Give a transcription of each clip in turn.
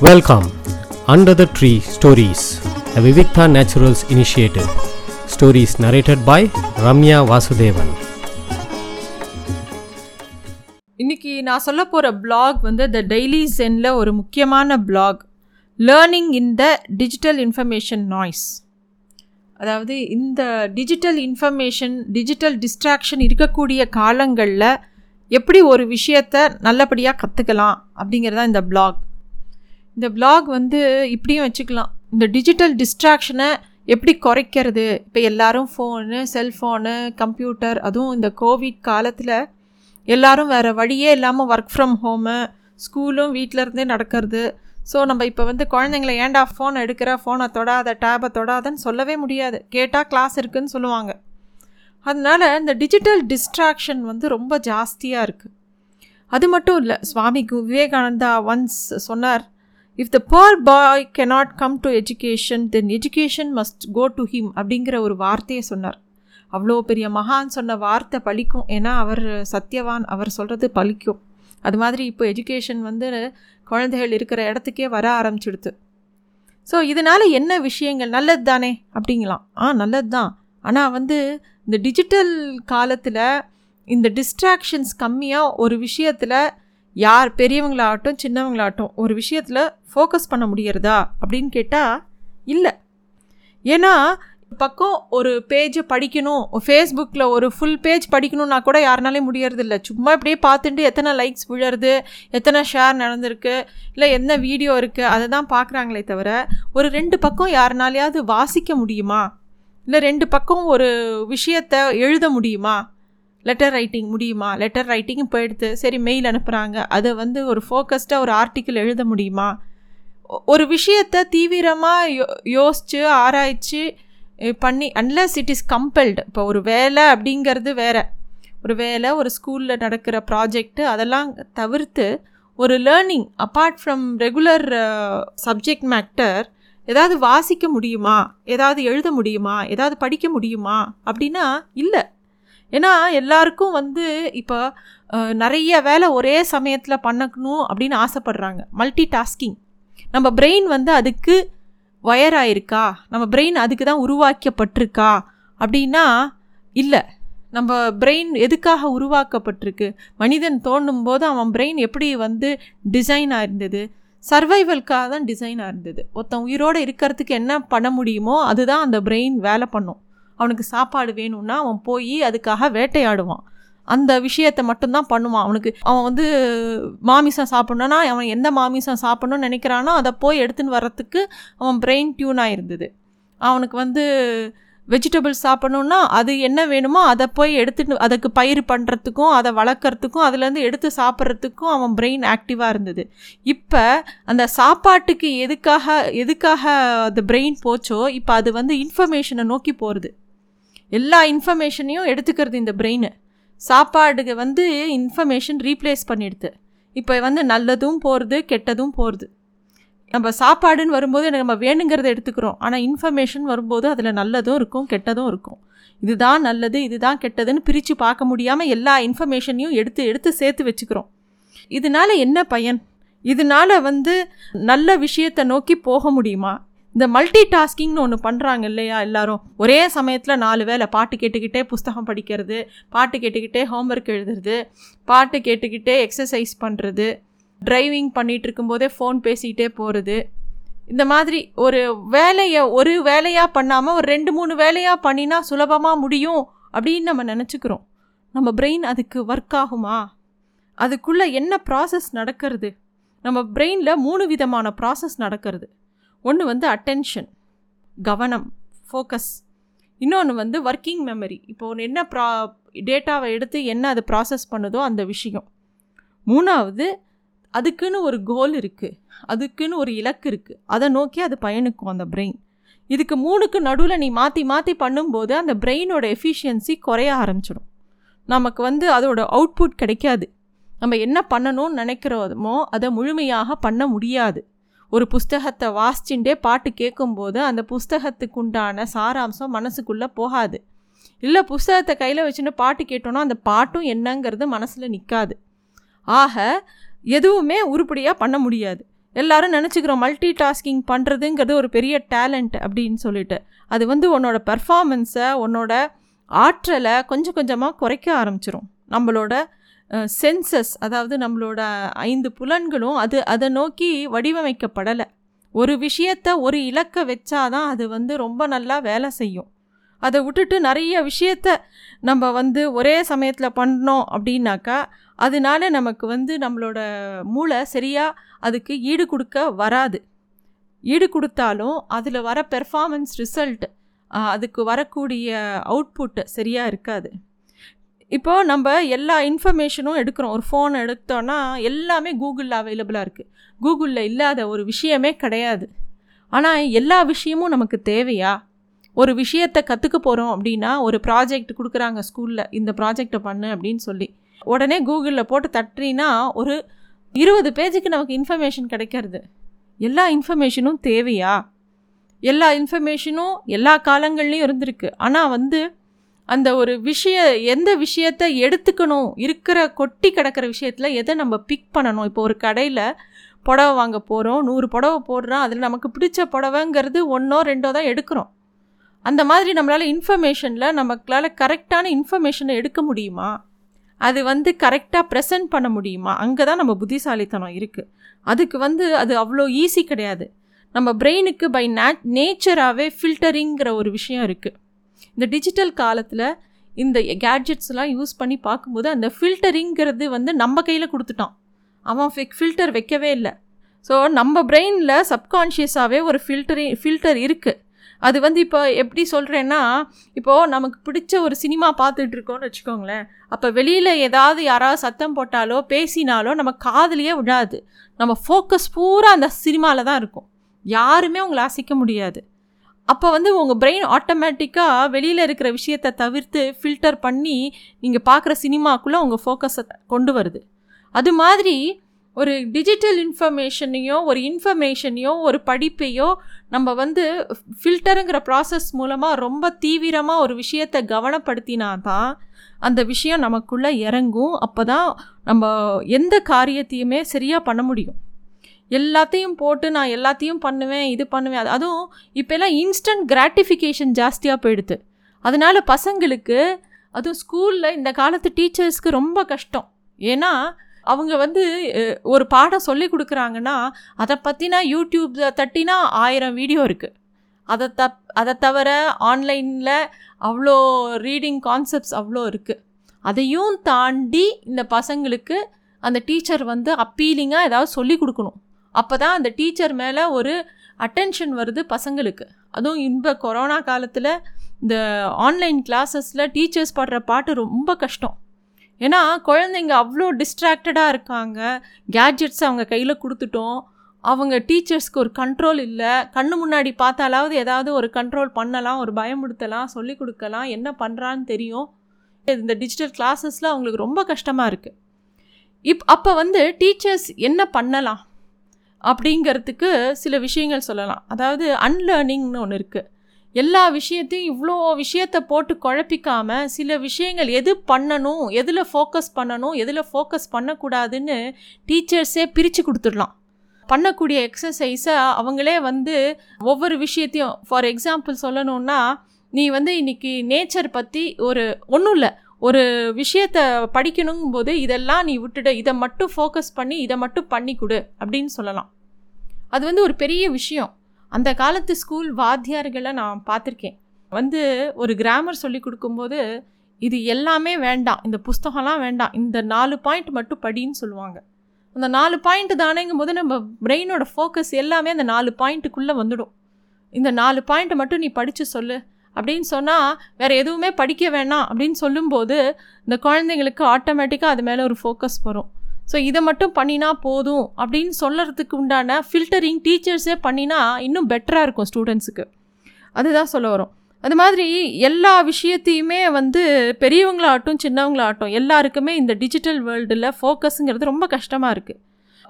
Welcome, Under the Tree Stories, a Vivikta Naturals initiative. Stories narrated by Ramya Vasudevan. இன்னைக்கு நான் சொல்ல போகிற black வந்து த டெய்லி சென்னில் ஒரு முக்கியமான blog learning in the digital information noise அதாவது இந்த டிஜிட்டல் இன்ஃபர்மேஷன் டிஜிட்டல் டிஸ்ட்ராக்ஷன் இருக்கக்கூடிய காலங்களில் எப்படி ஒரு விஷயத்தை நல்லபடியாக கற்றுக்கலாம் அப்படிங்கிறது தான் இந்த பிளாக் இந்த பிளாக் வந்து இப்படியும் வச்சுக்கலாம். இந்த டிஜிட்டல் டிஸ்ட்ராக்ஷனை எப்படி குறைக்கிறது? இப்போ எல்லாரும் ஃபோனு செல்ஃபோனு கம்ப்யூட்டர் அதுவும் இந்த கோவிட் காலத்தில் எல்லாரும் வேறு வழியே இல்லாமல் ஒர்க் ஃப்ரம் ஹோமு ஸ்கூலும் வீட்டில் இருந்தே நடக்கிறது. ஸோ நம்ம இப்போ வந்து குழந்தைங்கள ஏன்டா ஃபோன் எடுக்கிற? ஃபோனை தொடாத டேபை தொடாதன்னு சொல்லவே முடியாது. கேட்டால் கிளாஸ் இருக்குதுன்னு சொல்லுவாங்க. அதனால் இந்த டிஜிட்டல் டிஸ்ட்ராக்ஷன் வந்து ரொம்ப ஜாஸ்தியாக இருக்குது அது மட்டும் இல்லை சுவாமி விவேகானந்தா ஒன்ஸ் சொன்னார் if the poor boy cannot come to education then education must go to him அப்படிங்கிற ஒரு வார்த்தையை சொன்னார். அவ்வளோ பெரிய மகான் சொன்ன வார்த்தை பழிக்கும். ஏன்னா அவர் சத்தியவான் அவர் சொல்கிறது பலிக்கும் அது மாதிரி இப்போ எஜுகேஷன் வந்து குழந்தைகள் இருக்கிற இடத்துக்கே வர ஆரம்பிச்சிடுது ஸோ இதனால் என்ன விஷயங்கள்? நல்லது தானே அப்படிங்களாம். ஆ நல்லது தான் ஆனால் வந்து இந்த டிஜிட்டல் காலத்தில் இந்த டிஸ்ட்ராக்ஷன்ஸ் கம்மியாக ஒரு விஷயத்தில் யார் பெரியவங்களாகட்டும் சின்னவங்களாகட்டும் ஒரு விஷயத்தில் ஃபோக்கஸ் பண்ண முடியறதா அப்படின்னு கேட்டால் இல்லை. ஏன்னா பக்கம் ஒரு பேஜை படிக்கணும் ஃபேஸ்புக்கில் ஒரு ஃபுல் பேஜ் படிக்கணும்னா கூட யாருனாலையும் முடியறதில்ல. சும்மா இப்படியே பார்த்துட்டு எத்தனை லைக்ஸ் விழறது எத்தனை ஷேர் நடந்திருக்கு இல்லை என்ன வீடியோ இருக்குது அதை தான் பார்க்குறாங்களே தவிர ஒரு ரெண்டு பக்கம் யாருனாலையாவது வாசிக்க முடியுமா? இல்லை ரெண்டு பக்கம் ஒரு விஷயத்தை எழுத முடியுமா? லெட்டர் ரைட்டிங் முடியுமா? லெட்டர் ரைட்டிங் போயிடுத்து சரி மெயில் அனுப்புகிறாங்க அதை வந்து ஒரு ஃபோக்கஸ்டாக ஒரு ஆர்டிக்கிள் எழுத முடியுமா? ஒரு விஷயத்தை தீவிரமாக யோ யோசித்து ஆராய்ச்சி பண்ணி அன்லஸ் இட் இஸ் கம்பல்டு இப்போ ஒரு வேலை அப்படிங்கிறது வேறு. ஒரு வேலை ஒரு ஸ்கூலில் நடக்கிற ப்ராஜெக்ட்டு அதெல்லாம் தவிர்த்து ஒரு learning apart from regular subject matter ஏதாவது வாசிக்க முடியுமா? ஏதாவது எழுத முடியுமா? ஏதாவது படிக்க முடியுமா? அப்படின்னா இல்லை. ஏன்னா எல்லாருக்கும் வந்து இப்போ நிறைய வேலை ஒரே சமயத்தில் பண்ணணும் அப்படின்னு ஆசைப்படுறாங்க. மல்டி டாஸ்கிங் நம்ம பிரெயின் வந்து அதுக்கு ஒயர் ஆயிருக்கா நம்ம பிரெயின் அதுக்கு தான் உருவாக்கப்பட்டிருக்கா அப்படின்னா இல்லை. நம்ம பிரெயின் எதுக்காக உருவாக்கப்பட்டிருக்கு? மனிதன் தோண்டும் போது அவன் பிரெயின் எப்படி வந்து டிசைனாக இருந்தது சர்வைவல்காக தான் டிசைனாக இருந்தது ஒருத்தன் உயிரோடு இருக்கிறதுக்கு என்ன பண்ண முடியுமோ அதுதான் அந்த பிரெயின் வேலை பண்ணும். அவனுக்கு சாப்பாடு வேணும்னா அவன் போய் அதுக்காக வேட்டையாடுவான். அந்த விஷயத்தை மட்டும்தான் பண்ணுவான். அவனுக்கு அவன் வந்து மாமிசம் சாப்பிட்ணுன்னா அவன் எந்த மாமிசம் சாப்பிட்ணுன்னு நினைக்கிறானோ அதை போய் எடுத்துன்னு வர்றதுக்கு அவன் பிரெயின் டியூனாக இருந்தது. அவனுக்கு வந்து வெஜிடபிள்ஸ் சாப்பிடணுன்னா அது என்ன வேணுமோ அதை போய் எடுத்துட்டு அதுக்கு பயிர் பண்ணுறதுக்கும் அதை வளர்க்குறதுக்கும் அதுலேருந்து எடுத்து சாப்பிட்றதுக்கும் அவன் பிரெயின் ஆக்டிவாக இருந்தது. இப்போ அந்த சாப்பாட்டுக்கு எதுக்காக எதுக்காக அந்த பிரெயின் போச்சோ இப்போ அது வந்து இன்ஃபர்மேஷனை நோக்கி போகிறது எல்லா இன்ஃபர்மேஷனையும் எடுத்துக்கிறது இந்த பிரெயின் சாப்பாடுக்கு வந்து இன்ஃபர்மேஷன் ரீப்ளேஸ் பண்ணிடுது இப்போ வந்து நல்லதும் போகிறது கெட்டதும் போகிறது நம்ம சாப்பாடுன்னு வரும்போது நம்ம வேணுங்கிறத எடுத்துக்கிறோம். ஆனால் இன்ஃபர்மேஷன் வரும்போது அதில் நல்லதும் இருக்கும் கெட்டதும் இருக்கும். இதுதான் நல்லது இதுதான் கெட்டதுன்னு பிரித்து பார்க்க முடியாமல் எல்லா இன்ஃபர்மேஷனையும் எடுத்து எடுத்து சேர்த்து வச்சுக்கிறோம். இதனால என்ன பயன்? இதனால வந்து நல்ல விஷயத்தை நோக்கி போக முடியுமா? இந்த மல்டி டாஸ்கிங்னு ஒன்று பண்ணுறாங்க இல்லையா எல்லாரும்? ஒரே சமயத்தில் நாலு வேலை பாட்டு கேட்டுக்கிட்டே புஸ்தகம் படிக்கிறது பாட்டு கேட்டுக்கிட்டே ஹோம்ஒர்க் எழுதுறது பாட்டு கேட்டுக்கிட்டே எக்ஸசைஸ் பண்ணுறது டிரைவிங் பண்ணிகிட்டு இருக்கும்போதே ஃபோன் பேசிக்கிட்டே போகிறது இந்த மாதிரி ஒரு வேலையை ஒரு வேலையாக பண்ணாமல் ஒரு ரெண்டு மூணு வேலையாக பண்ணினா சுலபமாக முடியும் அப்படின்னு நம்ம நினச்சிக்கிறோம். நம்ம பிரெயின் அதுக்கு ஒர்க் ஆகுமா? அதுக்குள்ளே என்ன ப்ராசஸ் நடக்கிறது? நம்ம பிரெயினில் மூணு விதமான ப்ராசஸ் நடக்கிறது. ஒன்று வந்து அட்டென்ஷன் கவனம் ஃபோக்கஸ் இன்னொன்று வந்து ஒர்க்கிங் மெமரி இப்போ ஒன்று என்ன ப்ரா டேட்டாவை எடுத்து என்ன அது ப்ராசஸ் பண்ணுதோ அந்த விஷயம். மூணாவது அதுக்குன்னு ஒரு கோல் இருக்குது அதுக்குன்னு ஒரு இலக்கு இருக்குது அதை நோக்கி அது பயணிக்கும் அந்த பிரெயின் இதுக்கு மூணுக்கு நடுவில் நீ மாற்றி மாற்றி பண்ணும்போது அந்த பிரெயினோட எஃபிஷியன்சி குறைய ஆரம்பிச்சிடும். நமக்கு வந்து அதோட அவுட்புட் கிடைக்காது. நம்ம என்ன பண்ணணும்னு நினைக்கிறோமோ அதை முழுமையாக பண்ண முடியாது. ஒரு புஸ்தகத்தை வாசிச்சுட்டே பாட்டு கேட்கும்போது அந்த புஸ்தகத்துக்கு உண்டான சாராம்சம் மனசுக்குள்ளே போகாது. இல்லை புஸ்தகத்தை கையில் வச்சுட்டு பாட்டு கேட்டோன்னா அந்த பாட்டும் என்னங்கிறது மனசில் நிற்காது ஆக எதுவுமே உருப்படியாக பண்ண முடியாது. எல்லாரும் நினச்சிக்கிறோம் மல்டி டாஸ்கிங் பண்ணுறதுங்கிறது ஒரு பெரிய டேலண்ட் அப்படின்னு சொல்லிட்டு. அது வந்து உன்னோட பெர்ஃபார்மன்ஸை உன்னோட ஆற்றலை கொஞ்சம் கொஞ்சமாக குறைக்க ஆரம்பிச்சிரும். நம்மளோட சென்சஸ் அதாவது நம்மளோட ஐந்து புலன்களும் அது அதை நோக்கி வடிவமைக்கப்படலை. ஒரு விஷயத்த ஒரு இலக்கை வச்சாதான் அது வந்து ரொம்ப நல்லா வேலை செய்யும். அதை விட்டுட்டு நிறைய விஷயத்த நம்ம வந்து ஒரே சமயத்தில் பண்ணோம் அப்படின்னாக்கா அதனால நமக்கு வந்து நம்மளோட மூளை சரியாக அதுக்கு ஈடு கொடுக்க வராது. ஈடு கொடுத்தாலும் அதில் வர பெர்ஃபார்மன்ஸ் ரிசல்ட் அதுக்கு வரக்கூடிய அவுட்புட்டு சரியாக இருக்காது. இப்போது நம்ம எல்லா இன்ஃபர்மேஷனும் எடுக்கிறோம். ஒரு ஃபோன் எடுத்தோன்னா எல்லாமே கூகுளில் அவைலபிளாக இருக்குது கூகுளில் இல்லாத ஒரு விஷயமே கிடையாது. ஆனால் எல்லா விஷயமும் நமக்கு தேவையா? ஒரு விஷயத்தை கற்றுக்க போகிறோம் அப்படின்னா ஒரு ப்ராஜெக்ட் கொடுக்குறாங்க ஸ்கூலில் இந்த ப்ராஜெக்டை பண்ணு அப்படின்னு சொல்லி. உடனே கூகுளில் போட்டு தட்டுறீன்னா ஒரு இருபது பேஜுக்கு நமக்கு இன்ஃபர்மேஷன் கிடைக்கிறது. எல்லா இன்ஃபர்மேஷனும் தேவையா? எல்லா இன்ஃபர்மேஷனும் எல்லா காலங்கள்லேயும் இருந்திருக்கு. ஆனால் வந்து அந்த ஒரு விஷய எந்த விஷயத்தை எடுத்துக்கணும் இருக்கிற கொட்டி கிடக்கிற விஷயத்தில் எதை நம்ம பிக் பண்ணணும்? இப்போ ஒரு கடையில் புடவை வாங்க போகிறோம் நூறு புடவை போடுறோம் அதில் நமக்கு பிடிச்ச புடவைங்கிறது ஒன்றோ ரெண்டோ தான் எடுக்கிறோம். அந்த மாதிரி நம்மளால் இன்ஃபர்மேஷனில் நமக்களால் கரெக்டான இன்ஃபர்மேஷனை எடுக்க முடியுமா? அது வந்து கரெக்டாக ப்ரெசென்ட் பண்ண முடியுமா? அங்கே தான் நம்ம புத்திசாலித்தனம் இருக்குது அதுக்கு வந்து அது அவ்வளோ ஈஸி கிடையாது. நம்ம பிரெயினுக்கு பை நே நேச்சராகவே ஃபில்டரிங்கிற ஒரு விஷயம் இருக்குது இந்த டிஜிட்டல் காலத்தில் இந்த கேட்ஜெட்ஸ்லாம் யூஸ் பண்ணி பார்க்கும்போது அந்த ஃபில்டரிங்கிறது வந்து நம்ம கையில் கொடுத்துட்டான். அவன் ஃபில்டர் வைக்கவே இல்லை. ஸோ நம்ம பிரெயினில் சப்கான்ஷியஸாகவே ஒரு ஃபில்டரிங் ஃபில்டர் இருக்குது அது வந்து இப்போ எப்படி சொல்கிறேன்னா இப்போது நமக்கு பிடிச்ச ஒரு சினிமா பார்த்துட்டு இருக்கோம்னு வச்சுக்கோங்களேன். அப்போ வெளியில் ஏதாவது யாராவது சத்தம் போட்டாலோ பேசினாலோ நம்ம காதுலேயே விடாது நம்ம ஃபோக்கஸ் பூரா அந்த சினிமாவில் தான் இருக்கும். யாருமே உங்களை அசைக்க முடியாது. அப்போ வந்து உங்கள் பிரெயின் ஆட்டோமேட்டிக்காக வெளியில் இருக்கிற விஷயத்தை தவிர்த்து ஃபில்டர் பண்ணி நீங்கள் பார்க்குற சினிமாக்குள்ளே உங்கள் ஃபோக்கஸை கொண்டு வருது. அது மாதிரி ஒரு டிஜிட்டல் இன்ஃபர்மேஷனையோ ஒரு இன்ஃபர்மேஷனையோ ஒரு படிப்பையோ நம்ம வந்து ஃபில்டருங்கிற ப்ராசஸ் மூலமாக ரொம்ப தீவிரமாக ஒரு விஷயத்தை கவனப்படுத்தினா தான் அந்த விஷயம் நமக்குள்ளே இறங்கும். அப்போ தான் நம்ம எந்த காரியத்தையுமே சரியாக பண்ண முடியும். எல்லாத்தையும் போட்டு நான் எல்லாத்தையும் பண்ணுவேன் இது பண்ணுவேன். அது அதுவும் இப்போல்லாம் இன்ஸ்டன்ட் கிராட்டிஃபிகேஷன் ஜாஸ்தியாக போயிடுது. அதனால் பசங்களுக்கு அதுவும் ஸ்கூலில் இந்த காலத்து டீச்சர்ஸ்க்கு ரொம்ப கஷ்டம். ஏன்னா அவங்க வந்து ஒரு பாடம் சொல்லி கொடுக்குறாங்கன்னா அதை பற்றினா யூடியூப் தட்டினா ஆயிரம் வீடியோ இருக்குது அதை தப் அதை தவிர ஆன்லைனில் அவ்வளோ ரீடிங் கான்செப்ட்ஸ் அவ்வளோ இருக்குது அதையும் தாண்டி இந்த பசங்களுக்கு அந்த டீச்சர் வந்து அப்பீலிங்காக ஏதாவது சொல்லி கொடுக்கணும். அப்போ தான் அந்த டீச்சர் மேலே ஒரு அட்டென்ஷன் வருது பசங்களுக்கு. அதுவும் இந்த கொரோனா காலத்தில் இந்த ஆன்லைன் கிளாஸஸில் டீச்சர்ஸ் பாடுற பாட்டு ரொம்ப கஷ்டம். ஏன்னா குழந்தைங்க அவ்வளோ டிஸ்ட்ராக்டடாக இருக்காங்க. கேட்ஜெட்ஸ் அவங்க கையில் கொடுத்துட்டோம். அவங்க டீச்சர்ஸ்க்கு ஒரு கண்ட்ரோல் இல்லை. கண்ணு முன்னாடி பார்த்தாலாவது ஏதாவது ஒரு கண்ட்ரோல் பண்ணலாம் ஒரு பயமுடுத்தலாம் சொல்லி கொடுக்கலாம் என்ன பண்ணுறான்னு தெரியும். இந்த டிஜிட்டல் கிளாஸஸில் அவங்களுக்கு ரொம்ப கஷ்டமாக இருக்குது இப் அப்போ வந்து டீச்சர்ஸ் என்ன பண்ணலாம்? அப்படிங்கிறதுக்கு சில விஷயங்கள் சொல்லலாம். அதாவது அன்லேர்னிங்னு ஒன்று இருக்குது எல்லா விஷயத்தையும் இவ்வளோ விஷயத்தை போட்டு குழப்பிக்காமல் சில விஷயங்கள் எது பண்ணணும் எதில் ஃபோக்கஸ் பண்ணணும் எதில் ஃபோக்கஸ் பண்ணக்கூடாதுன்னு டீச்சர்ஸே பிரித்து கொடுத்துடலாம். பண்ணக்கூடிய எக்ஸசைஸை அவங்களே வந்து ஒவ்வொரு விஷயத்தையும் ஃபார் எக்ஸாம்பிள் சொல்லணுன்னா நீ வந்து இன்றைக்கி நேச்சர் பற்றி ஒரு ஒன்றும் இல்லை. ஒரு விஷயத்தை படிக்கணுங்கும் போது இதெல்லாம் நீ விட்டுட இதை மட்டும் ஃபோக்கஸ் பண்ணி இதை மட்டும் பண்ணி கொடு அப்படின்னு சொல்லலாம். அது வந்து ஒரு பெரிய விஷயம். அந்த காலத்து ஸ்கூல் வாத்தியார்களை நான் பார்த்துருக்கேன். வந்து ஒரு கிராமர் சொல்லி கொடுக்கும்போது இது எல்லாமே வேண்டாம் இந்த புஸ்தகம்லாம் வேண்டாம் இந்த நாலு பாயிண்ட் மட்டும் படின்னு சொல்லுவாங்க. அந்த நாலு பாயிண்ட் தானேங்கும் போது நம்ம பிரெயினோட ஃபோக்கஸ் எல்லாமே அந்த நாலு பாயிண்ட்டுக்குள்ளே வந்துடும். இந்த நாலு பாயிண்ட்டை மட்டும் நீ படித்து சொல்லு அப்படின்னு சொன்னால் வேறு எதுவுமே படிக்க வேணாம் அப்படின்னு சொல்லும்போது இந்த குழந்தைங்களுக்கு ஆட்டோமேட்டிக்காக அது மேலே ஒரு ஃபோக்கஸ் வரும். ஸோ இதை மட்டும் பண்ணினா போதும் அப்படின்னு சொல்கிறதுக்கு உண்டான ஃபில்டரிங் டீச்சர்ஸே பண்ணினா இன்னும் பெட்டராக இருக்கும் ஸ்டூடெண்ட்ஸுக்கு அதுதான் சொல்ல வரும். அது மாதிரி எல்லா விஷயத்தையுமே வந்து பெரியவங்களாகட்டும் சின்னவங்களாகட்டும் எல்லாருக்குமே இந்த டிஜிட்டல் வேர்ல்டில் ஃபோக்கஸுங்கிறது ரொம்ப கஷ்டமாக இருக்குது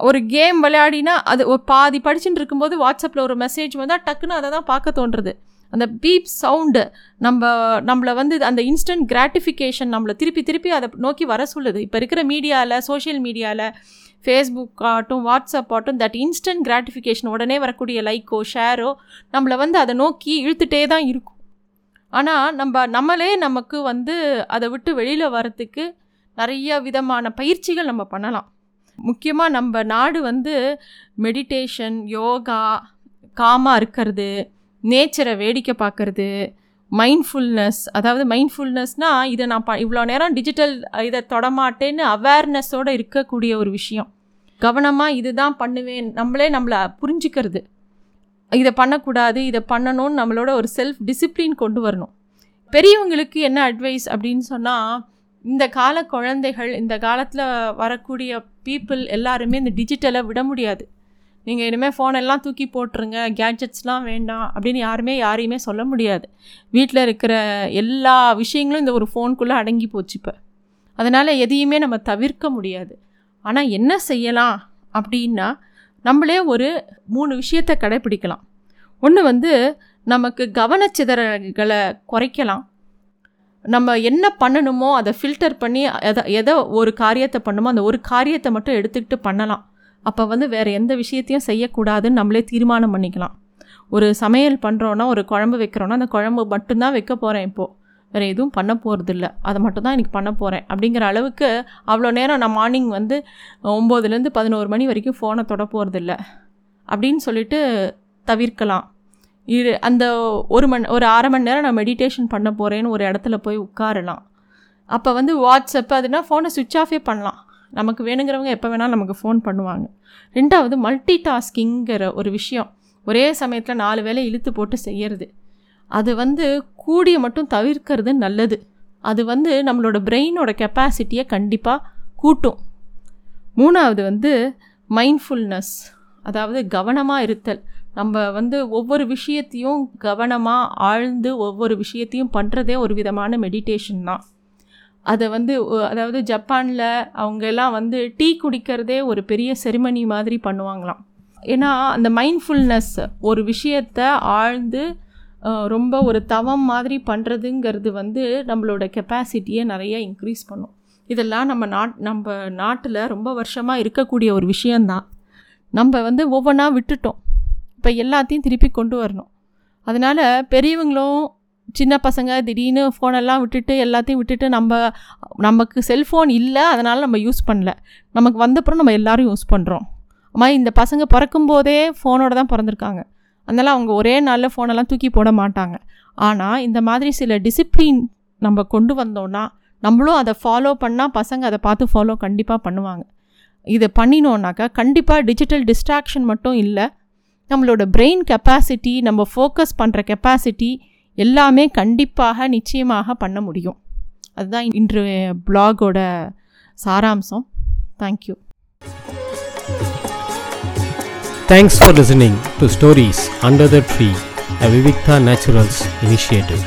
ஒரு கேம் விளையாடினா அது ஒரு பாதி படிச்சுட்டு இருக்கும்போது வாட்ஸ்அப்பில் ஒரு மெசேஜ் வந்தால் டக்குன்னு அதை தான் பார்க்க தோன்றுறது அந்த பீப் சவுண்டு நம்ம நம்மளை வந்து அந்த இன்ஸ்டன்ட் கிராட்டிஃபிகேஷன் நம்மளை திருப்பி திருப்பி அதை நோக்கி வர சொல்லுது. இப்போ இருக்கிற மீடியாவில் சோஷியல் மீடியாவில் ஃபேஸ்புக் ஆகட்டும் வாட்ஸ்அப் ஆகட்டும் தட் இன்ஸ்டன்ட் கிராட்டிஃபிகேஷன் உடனே வரக்கூடிய லைக்கோ ஷேரோ நம்மளை வந்து அதை நோக்கி இழுத்துட்டே தான் இருக்கும். ஆனால் நம்ம நம்மளே நமக்கு வந்து அதை விட்டு வெளியில் வரத்துக்கு நிறைய விதமான பயிற்சிகள் நம்ம பண்ணலாம். முக்கியமாக நம்ம நாடு வந்து மெடிடேஷன் யோகா காமாக இருக்கிறது நேச்சரை வேடிக்கை பார்க்குறது மைண்ட்ஃபுல்னஸ் அதாவது மைண்ட்ஃபுல்னஸ்னால் இதை நான் ப இவ்வளோ நேரம் டிஜிட்டல் இதை தொடமாட்டேன்னு அவேர்னஸோடு இருக்கக்கூடிய ஒரு விஷயம். கவனமாக இதுதான் பண்ணுவேன். நம்மளே நம்மளை புரிஞ்சுக்கிறது. இதை பண்ணக்கூடாது இதை பண்ணணும்னு நம்மளோட ஒரு செல்ஃப் டிசிப்ளின் கொண்டு வரணும். பெரியவங்களுக்கு என்ன அட்வைஸ் அப்படின்னு சொன்னால் இந்த கால குழந்தைகள் இந்த காலத்தில் வரக்கூடிய பீப்புள் எல்லாருமே இந்த டிஜிட்டலை விட முடியாது. நீங்கள் இனிமேல் ஃபோனெல்லாம் தூக்கி போட்டுருங்க கேட்ஜெட்ஸ்லாம் வேண்டாம் அப்படின்னு யாருமே யாரையுமே சொல்ல முடியாது. வீட்டில் இருக்கிற எல்லா விஷயங்களும் இந்த ஒரு ஃபோனுக்குள்ளே அடங்கி போச்சு இப்போ. அதனால் எதையுமே நம்ம தவிர்க்க முடியாது. ஆனால் என்ன செய்யலாம் அப்படின்னா நம்மளே ஒரு மூணு விஷயத்தை கடைப்பிடிக்கலாம் ஒன்று வந்து நமக்கு கவனச்சிதறல்களை குறைக்கலாம். நம்ம என்ன பண்ணணுமோ அதை ஃபில்டர் பண்ணி எதை எதை ஒரு காரியத்தை பண்ணுமோ அந்த ஒரு காரியத்தை மட்டும் எடுத்துக்கிட்டு பண்ணலாம். அப்போ வந்து வேறு எந்த விஷயத்தையும் செய்யக்கூடாதுன்னு நம்மளே தீர்மானம் பண்ணிக்கலாம். ஒரு சமையல் பண்ணுறோன்னா ஒரு குழம்பு வைக்கிறோன்னா அந்த குழம்பு மட்டும்தான் வைக்க போகிறேன் இப்போது வேறு எதுவும் பண்ண போகிறதில்ல அதை மட்டும்தான் இன்றைக்கி பண்ண போகிறேன் அப்படிங்கிற அளவுக்கு அவ்வளோ நேரம் நான் மார்னிங் வந்து ஒம்போதுலேருந்து பதினோரு மணி வரைக்கும் ஃபோனை தொட போகிறதில்ல அப்படின்னு சொல்லிட்டு தவிர்க்கலாம். இது அந்த ஒரு மணி ஒரு அரை மணி நேரம் நான் மெடிடேஷன் பண்ண போகிறேன்னு ஒரு இடத்துல போய் உட்காரலாம். அப்போ வந்து வாட்ஸ்அப் அதுனா ஃபோனை சுவிட்ச் ஆஃபே பண்ணலாம். நமக்கு வேணுங்கிறவங்க எப்போ வேணாலும் நமக்கு ஃபோன் பண்ணுவாங்க. ரெண்டாவது மல்டி டாஸ்கிங்கிற ஒரு விஷயம். ஒரே சமயத்தில் நாலு வேலை இழுத்து போட்டு செய்கிறது அது வந்து கூடிய மட்டும் தவிர்க்கிறது நல்லது. அது வந்து நம்மளோட பிரெயினோட கெப்பாசிட்டியை கண்டிப்பாக கூட்டும். மூணாவது வந்து மைண்ட்ஃபுல்னஸ் அதாவது கவனமாக இருத்தல். நம்ம வந்து ஒவ்வொரு விஷயத்தையும் கவனமாக ஆழ்ந்து ஒவ்வொரு விஷயத்தையும் பண்ணுறதே ஒரு விதமான மெடிடேஷன் தான். அதை வந்து அதாவது ஜப்பானில் அவங்க எல்லாம் வந்து டீ குடிக்கிறதே ஒரு பெரிய செரிமனி மாதிரி பண்ணுவாங்களாம். ஏன்னா அந்த மைண்ட்ஃபுல்னஸ் ஒரு விஷயத்தை ஆழ்ந்து ரொம்ப ஒரு தவம் மாதிரி பண்ணுறதுங்கிறது வந்து நம்மளோட கெப்பாசிட்டியை நிறைய இன்க்ரீஸ் பண்ணும். இதெல்லாம் நம்ம நாட் நம்ம நாட்டில் ரொம்ப வருஷமாக இருக்கக்கூடிய ஒரு விஷயந்தான். நம்ம வந்து ஒவ்வொன்றா விட்டுட்டோம். இப்போ எல்லாத்தையும் திருப்பி கொண்டு வரணும். அதனால் பெரியவங்களும் சின்ன பசங்க திடீர்னு ஃபோனெல்லாம் விட்டுட்டு எல்லாத்தையும் விட்டுட்டு நம்ம நமக்கு செல்ஃபோன் இல்லை அதனால் நம்ம யூஸ் பண்ணல. நமக்கு வந்தப்புறம் நம்ம எல்லோரும் யூஸ் பண்ணுறோம் அம்மா இந்த பசங்க பிறக்கும்போதே ஃபோனோட தான் பிறந்திருக்காங்க. அதனால் அவங்க ஒரே நாளில் ஃபோனெல்லாம் தூக்கி போட மாட்டாங்க. ஆனால் இந்த மாதிரி சில டிசிப்ளின் நம்ம கொண்டு வந்தோன்னா நம்மளும் அதை ஃபாலோ பண்ணால் பசங்க அதை பார்த்து ஃபாலோ கண்டிப்பாக பண்ணுவாங்க. இதை பண்ணினோன்னாக்கா கண்டிப்பாக டிஜிட்டல் டிஸ்ட்ராக்ஷன் மட்டும் இல்லை நம்மளோட பிரெயின் கெப்பாசிட்டி நம்ம ஃபோக்கஸ் பண்ணுற கெப்பாசிட்டி எல்லாமே கண்டிப்பாக நிச்சயமாக பண்ண முடியும் அதுதான் இன்று பிளாகோட சாராம்சம் thank you thanks for listening to stories under the tree a Vivikta naturals initiative